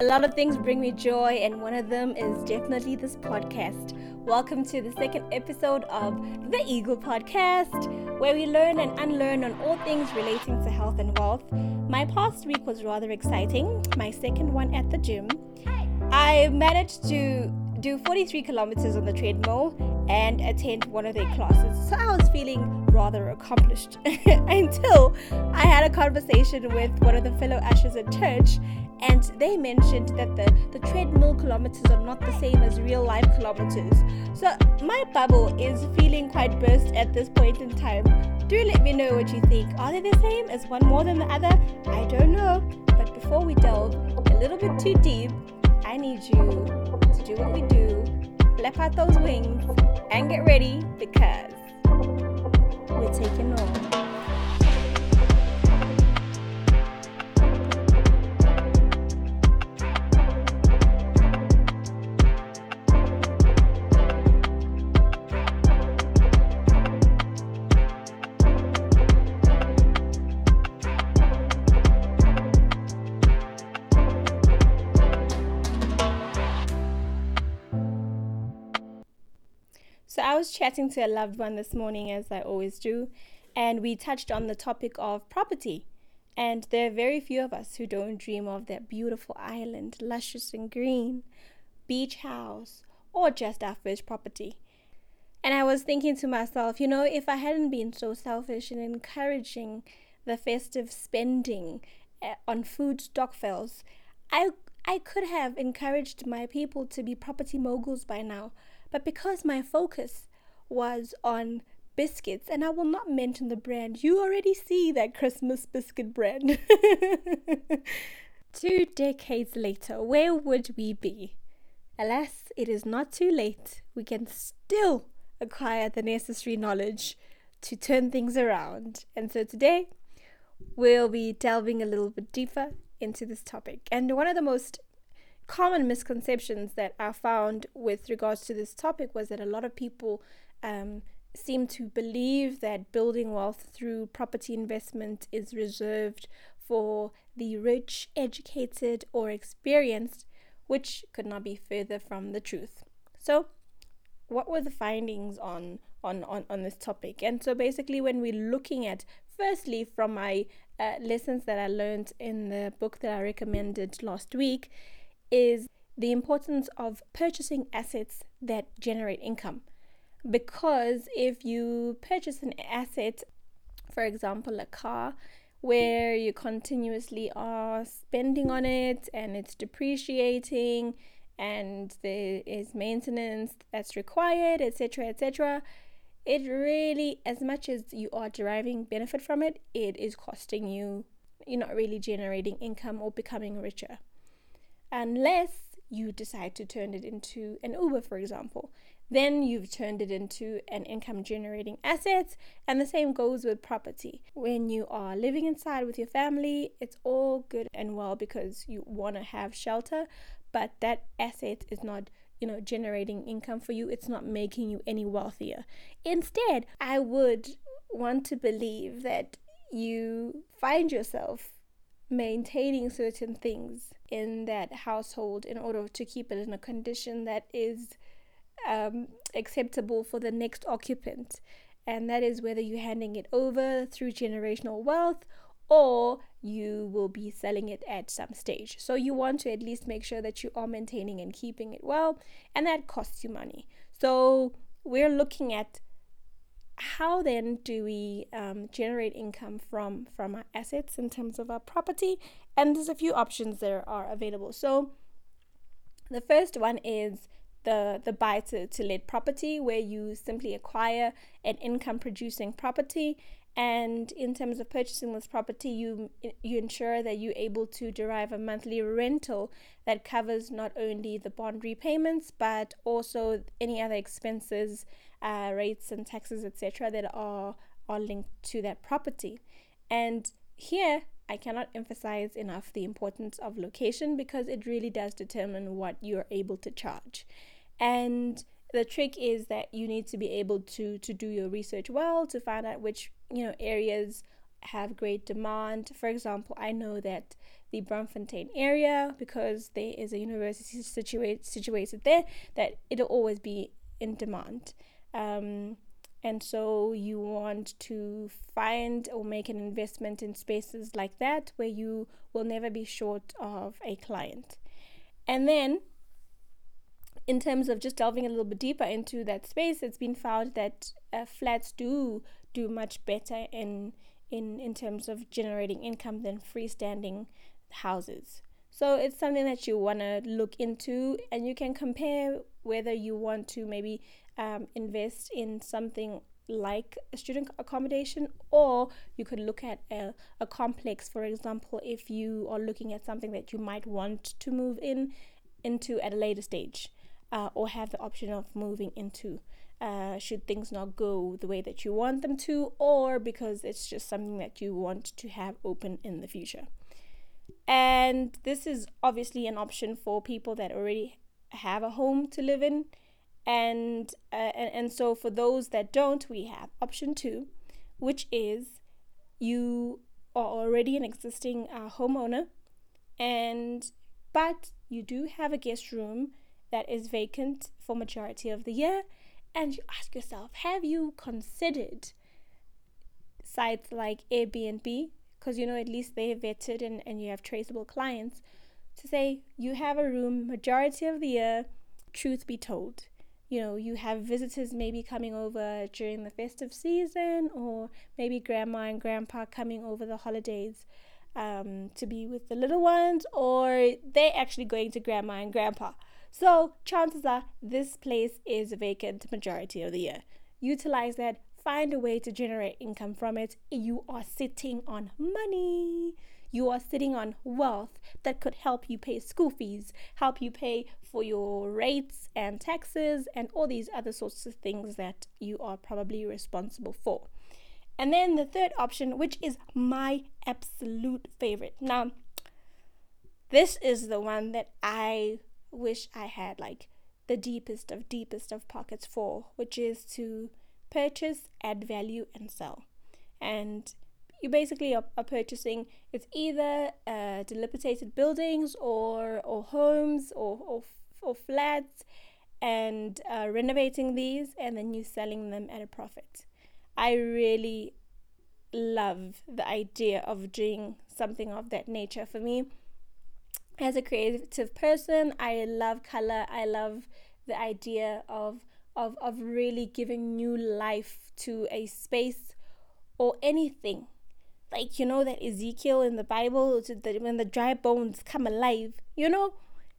A lot of things bring me joy, and one of them is definitely this podcast. Welcome to the second episode of the Eagle Podcast, where we learn and unlearn on all things relating to health and wealth. My past week was rather exciting, my second one at the gym. I managed to do 43 kilometers on the treadmill and attend one of their classes. So I was feeling rather accomplished until I had a conversation with one of the fellow ushers at church and they mentioned that the, the treadmill kilometers are not the same as real life kilometers. So my bubble is feeling quite burst at this point in time. Do let me know what you think. Are they the same? Is one more than the other? I don't know. But before we delve a little bit too deep, I need you to do what we do, flap out those wings, and get ready because we're taking on. So I was chatting to a loved one this morning, as I always do, and we touched on the topic of property. And there are very few of us who don't dream of that beautiful island, luscious and green, beach house, or just our first property. And I was thinking to myself, you know, if I hadn't been so selfish in encouraging the festive spending eh, on food stokvels, I I could have encouraged my people to be property moguls by now. But because my focus was on biscuits, and I will not mention the brand, you already see that Christmas biscuit brand. Two decades later, where would we be? Alas, it is not too late. We can still acquire the necessary knowledge to turn things around. And so today, we'll be delving a little bit deeper into this topic. And one of the most common misconceptions that I found with regards to this topic was that a lot of people um, seem to believe that building wealth through property investment is reserved for the rich, educated, or experienced, which could not be further from the truth. So, what were the findings on on on, on this topic? And so, basically, when we're looking at firstly from my uh, lessons that I learned in the book that I recommended last week is the importance of purchasing assets that generate income. Because if you purchase an asset, for example, a car, where you continuously are spending on it and it's depreciating and there is maintenance that's required, etc., etc., it really, as much as you are deriving benefit from it, it is costing you, you're not really generating income or becoming richer unless you decide to turn it into an Uber, for example. Then you've turned it into an income generating asset, and the same goes with property. When you are living inside with your family, it's all good and well because you want to have shelter, but that asset is not you know generating income for you it's not making you any wealthier instead i would want to believe that you find yourself maintaining certain things in that household in order to keep it in a condition that is um, acceptable for the next occupant. And that is whether you're handing it over through generational wealth or you will be selling it at some stage. So you want to at least make sure that you are maintaining and keeping it well, and that costs you money. So we're looking at how then do we um, generate income from from our assets in terms of our property? And there's a few options that are available. So the first one is the the buy to, to let property where you simply acquire an income producing property. And in terms of purchasing this property you you ensure that you're able to derive a monthly rental that covers not only the bond repayments but also any other expenses uh, rates and taxes, etc., that are are linked to that property. And here, I cannot emphasize enough the importance of location because it really does determine what you're able to charge. And the trick is that you need to be able to to do your research well to find out which you know areas have great demand. For example, I know that the Braamfontein area because there is a university situate, situated there that it'll always be in demand. Um, and so you want to find or make an investment in spaces like that where you will never be short of a client. And then in terms of just delving a little bit deeper into that space, it's been found that uh, flats do do much better in in in terms of generating income than freestanding houses. So it's something that you want to look into, and you can compare whether you want to maybe um, invest in something like a student accommodation, or you could look at a, a complex, for example, if you are looking at something that you might want to move in into at a later stage, uh, or have the option of moving into. Uh, should things not go the way that you want them to, or because it's just something that you want to have open in the future. And this is obviously an option for people that already have a home to live in. And, uh, and, and so for those that don't, we have option two, which is you are already an existing uh, homeowner, and but you do have a guest room that is vacant for majority of the year, and you ask yourself, have you considered sites like Airbnb because you know at least they're vetted and, and you have traceable clients to say you have a room majority of the year truth be told. You know you have visitors maybe coming over during the festive season or maybe grandma and grandpa coming over the holidays um, to be with the little ones or they're actually going to grandma and grandpa. So chances are this place is vacant majority of the year. Utilize that find a way to generate income from it, you are sitting on money. You are sitting on wealth that could help you pay school fees, help you pay for your rates and taxes, and all these other sorts of things that you are probably responsible for. And then the third option, which is my absolute favorite. Now, this is the one that I wish I had like the deepest of deepest of pockets for, which is to purchase, add value, and sell. And you basically are, are purchasing it's either uh, dilapidated buildings or or homes or or, or flats and uh, renovating these and then you selling them at a profit. I really love the idea of doing something of that nature for me. As a creative person, I love color. I love the idea of of, of really giving new life to a space or anything. Like, you know, that Ezekiel in the Bible, when the dry bones come alive, you know,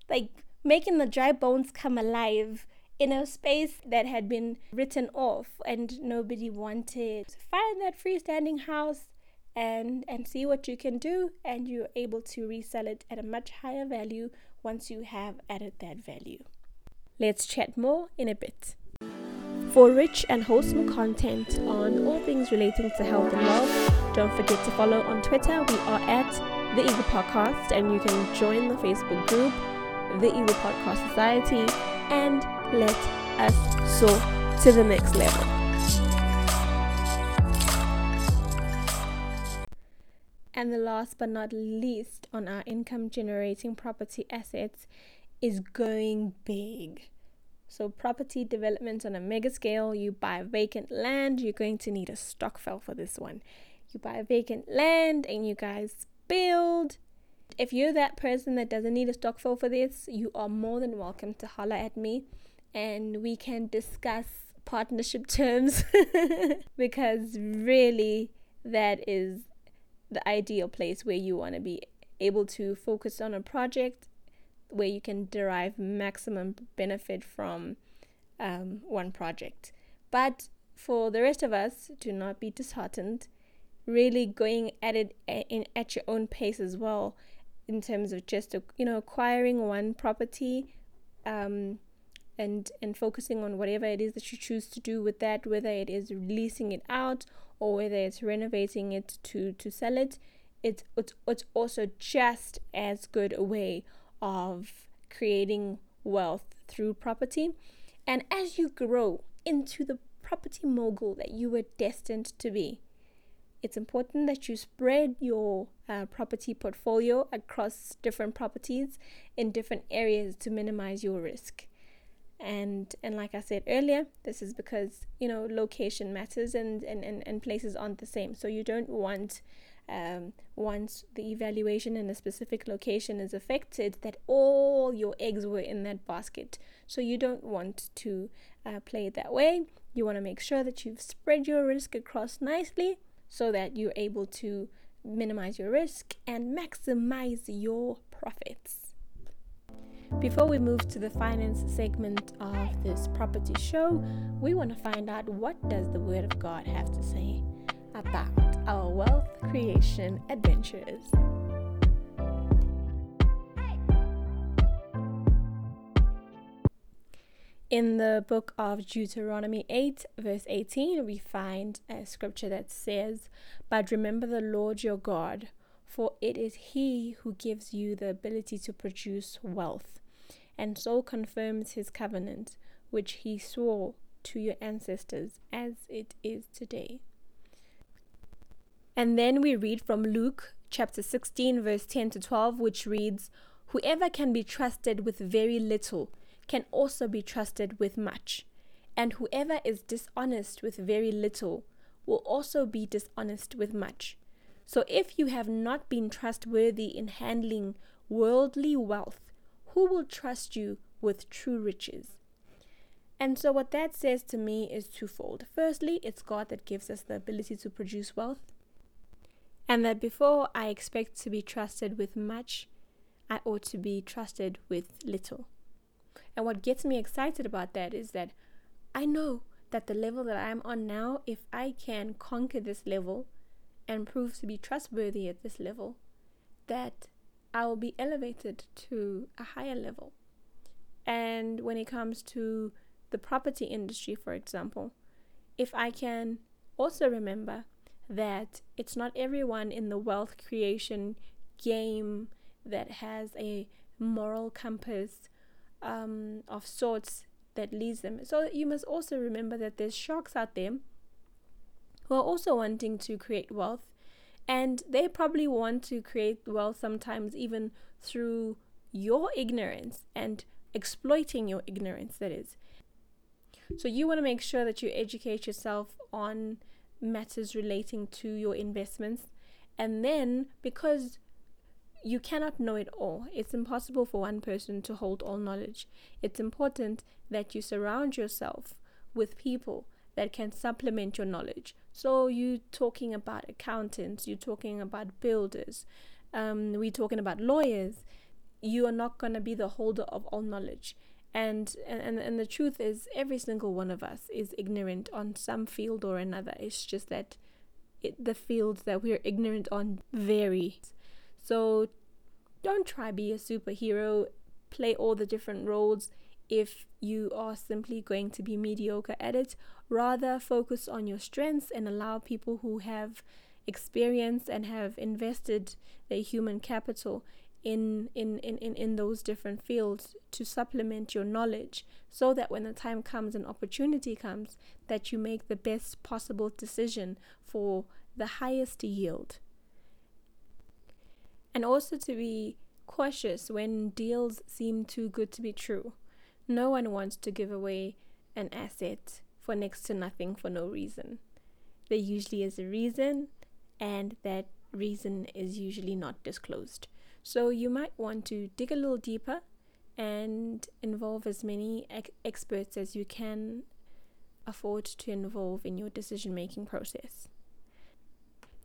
like making the dry bones come alive in a space that had been written off and nobody wanted. Find that freestanding house and and see what you can do and you're able to resell it at a much higher value once you have added that value. Let's chat more in a bit. For rich and wholesome content on all things relating to health and wealth, don't forget to follow on Twitter. We are at The Eagle Podcast, and you can join the Facebook group, The Eagle Podcast Society, and let us soar to the next level. And the last but not least on our income generating property assets is going big. So, property development on a mega scale, you buy vacant land, you're going to need a stokvel for this one. You buy vacant land and you guys build. If you're that person that doesn't need a stokvel for this, you are more than welcome to holler at me and we can discuss partnership terms because really that is the ideal place where you want to be able to focus on a project where you can derive maximum benefit from um, one project. But for the rest of us, do not be disheartened. Really going at it in at your own pace as well, in terms of just you know acquiring one property, um, and and focusing on whatever it is that you choose to do with that, whether it is leasing it out or whether it's renovating it to to sell it. It's it's, it's also just as good a way of creating wealth through property. And as you grow into the property mogul that you were destined to be, it's important that you spread your uh, property portfolio across different properties in different areas to minimize your risk and and like i said earlier this is because you know location matters and and, and, and places aren't the same so you don't want um, once the evaluation in a specific location is affected that all your eggs were in that basket. So you don't want to uh, play it that way. You want to make sure that you've spread your risk across nicely so that you're able to minimize your risk and maximize your profits. Before we move to the finance segment of this property show, we want to find out what does the word of God have to say about our wealth creation adventures. In the book of Deuteronomy 8, verse 18, we find a scripture that says, But remember the Lord your God, for it is He who gives you the ability to produce wealth and so confirms his covenant, which he swore to your ancestors as it is today. And then we read from Luke chapter 16, verse 10 to 12, which reads, Whoever can be trusted with very little can also be trusted with much, and whoever is dishonest with very little will also be dishonest with much. So if you have not been trustworthy in handling worldly wealth, who will trust you with true riches? And so, what that says to me is twofold. Firstly, it's God that gives us the ability to produce wealth. And that before I expect to be trusted with much, I ought to be trusted with little. And what gets me excited about that is that I know that the level that I'm on now, if I can conquer this level and prove to be trustworthy at this level, that I will be elevated to a higher level. And when it comes to the property industry, for example, if I can also remember that it's not everyone in the wealth creation game that has a moral compass um, of sorts that leads them. So you must also remember that there's sharks out there who are also wanting to create wealth and they probably want to create wealth sometimes even through your ignorance and exploiting your ignorance, that is. So you want to make sure that you educate yourself on matters relating to your investments. And then, because you cannot know it all, it's impossible for one person to hold all knowledge. It's important that you surround yourself with people that can supplement your knowledge. So you're talking about accountants, you're talking about builders, um, we're talking about lawyers. You are not going to be the holder of all knowledge. And, and and the truth is every single one of us is ignorant on some field or another. It's just that it, the fields that we're ignorant on vary so don't try be a superhero. Play all the different roles. If you are simply going to be mediocre at it. Rather, focus on your strengths and allow people who have experience and have invested their human capital in, in, in, in, in those different fields to supplement your knowledge so that when the time comes and opportunity comes that you make the best possible decision for the highest yield and also to be cautious when deals seem too good to be true no one wants to give away an asset for next to nothing for no reason. There usually is a reason, and that reason is usually not disclosed. So you might want to dig a little deeper and involve as many ex- experts as you can afford to involve in your decision making process.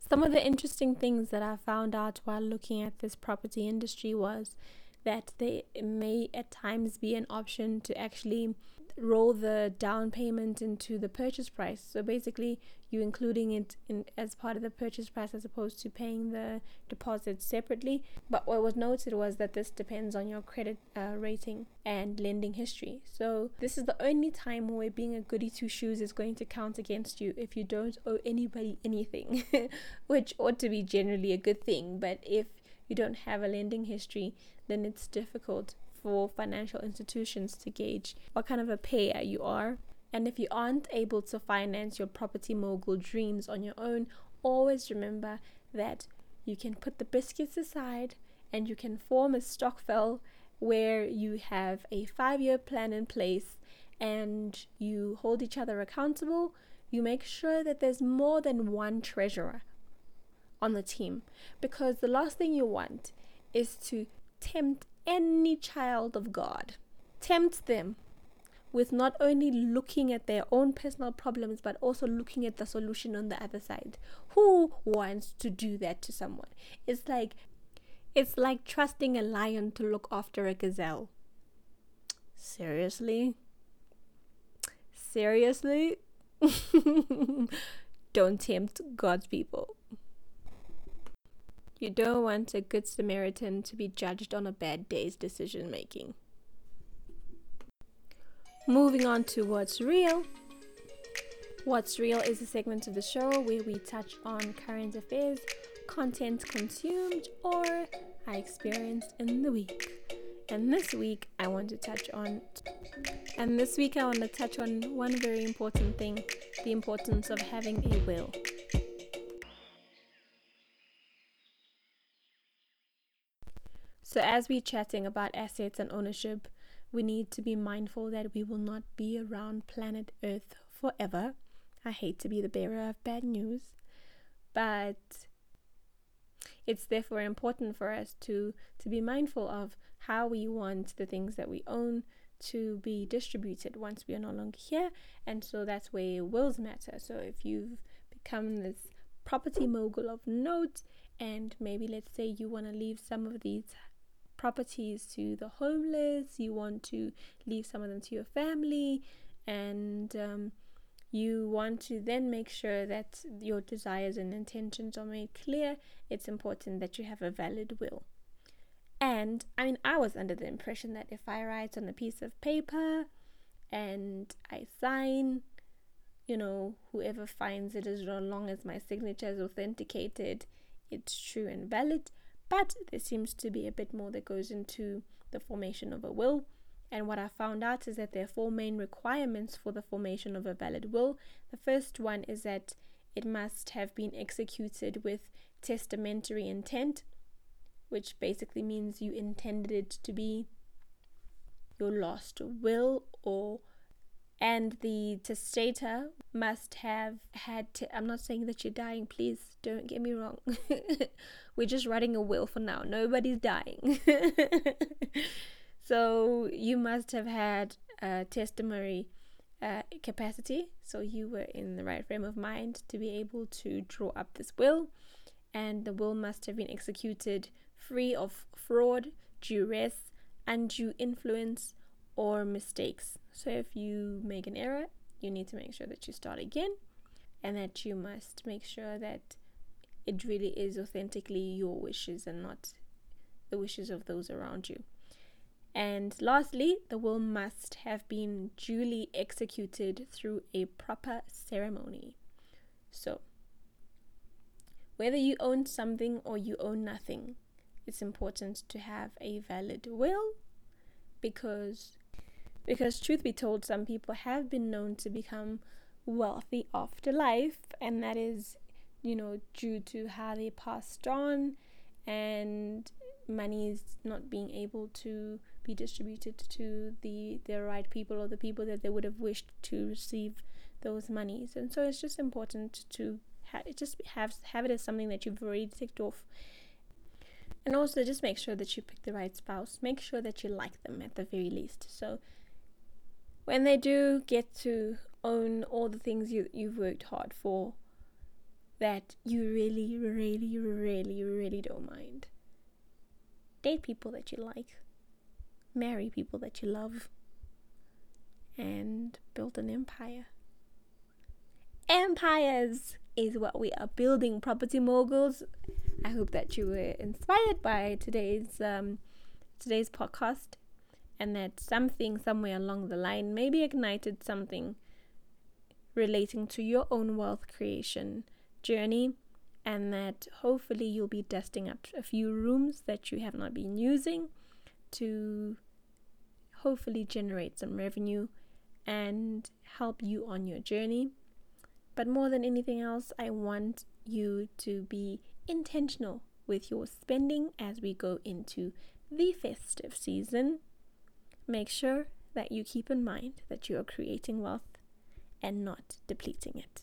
Some of the interesting things that I found out while looking at this property industry was that there may at times be an option to actually roll the down payment into the purchase price. So basically, you including it in as part of the purchase price as opposed to paying the deposit separately. But what was noted was that this depends on your credit uh, rating and lending history. So this is the only time where being a goody two shoes is going to count against you if you don't owe anybody anything, which ought to be generally a good thing. But if you don't have a lending history, then it's difficult for financial institutions to gauge what kind of a payer you are. And if you aren't able to finance your property mogul dreams on your own, always remember that you can put the biscuits aside and you can form a stokvel where you have a five year plan in place and you hold each other accountable. You make sure that there's more than one treasurer on the team because the last thing you want is to tempt any child of God. Tempt them with not only looking at their own personal problems but also looking at the solution on the other side. Who wants to do that to someone? It's like it's like trusting a lion to look after a gazelle. Seriously? Seriously? Don't tempt God's people. You don't want a good Samaritan to be judged on a bad day's decision making. Moving on to What's Real. What's Real is a segment of the show where we touch on current affairs, content consumed, or I experienced in the week. And this week I want to touch on and this week I want to touch on one very important thing, the importance of having a will. So as we're chatting about assets and ownership, we need to be mindful that we will not be around planet Earth forever. I hate to be the bearer of bad news, but it's therefore important for us to to be mindful of how we want the things that we own to be distributed once we are no longer here and so that's where wills matter so if you've become this property mogul of note and maybe let's say you want to leave some of these properties to the homeless, you want to leave some of them to your family, and um, you want to then make sure that your desires and intentions are made clear, it's important that you have a valid will. And I mean, I was under the impression that if I write on a piece of paper and I sign, you know, whoever finds it as long as my signature is authenticated, it's true and valid. But there seems to be a bit more that goes into the formation of a will. And what I found out is that there are four main requirements for the formation of a valid will. The first one is that it must have been executed with testamentary intent, which basically means you intended it to be your last will or and the testator must have had to, i'm not saying that you're dying please don't get me wrong. We're just writing a will for now. Nobody's dying. So you must have had a testimony uh, capacity. So you were in the right frame of mind to be able to draw up this will. And the will must have been executed free of fraud duress undue influence or mistakes so if you make an error, you need to make sure that you start again and that you must make sure that it really is authentically your wishes and not the wishes of those around you. And lastly, the will must have been duly executed through a proper ceremony. So, whether you own something or you own nothing, it's important to have a valid will because because, truth be told, some people have been known to become wealthy after life, and that is, you know, due to how they passed on and money is not being able to be distributed to the the right people or the people that they would have wished to receive those monies. And so it's just important to ha- just have have it as something that you've already ticked off. And also just make sure that you pick the right spouse. Make sure that you like them at the very least. So when they do get to own all the things you, you've worked hard for that you really, really, really, really don't mind. Date people that you like, marry people that you love, and build an empire. Empires is what we are building, property moguls. I hope that you were inspired by today's um, today's podcast and that something somewhere along the line maybe ignited something relating to your own wealth creation journey and that hopefully you'll be dusting up a few rooms that you have not been using to hopefully generate some revenue and help you on your journey. But more than anything else, I want you to be intentional with your spending as we go into the festive season. Make sure that you keep in mind that you are creating wealth and not depleting it.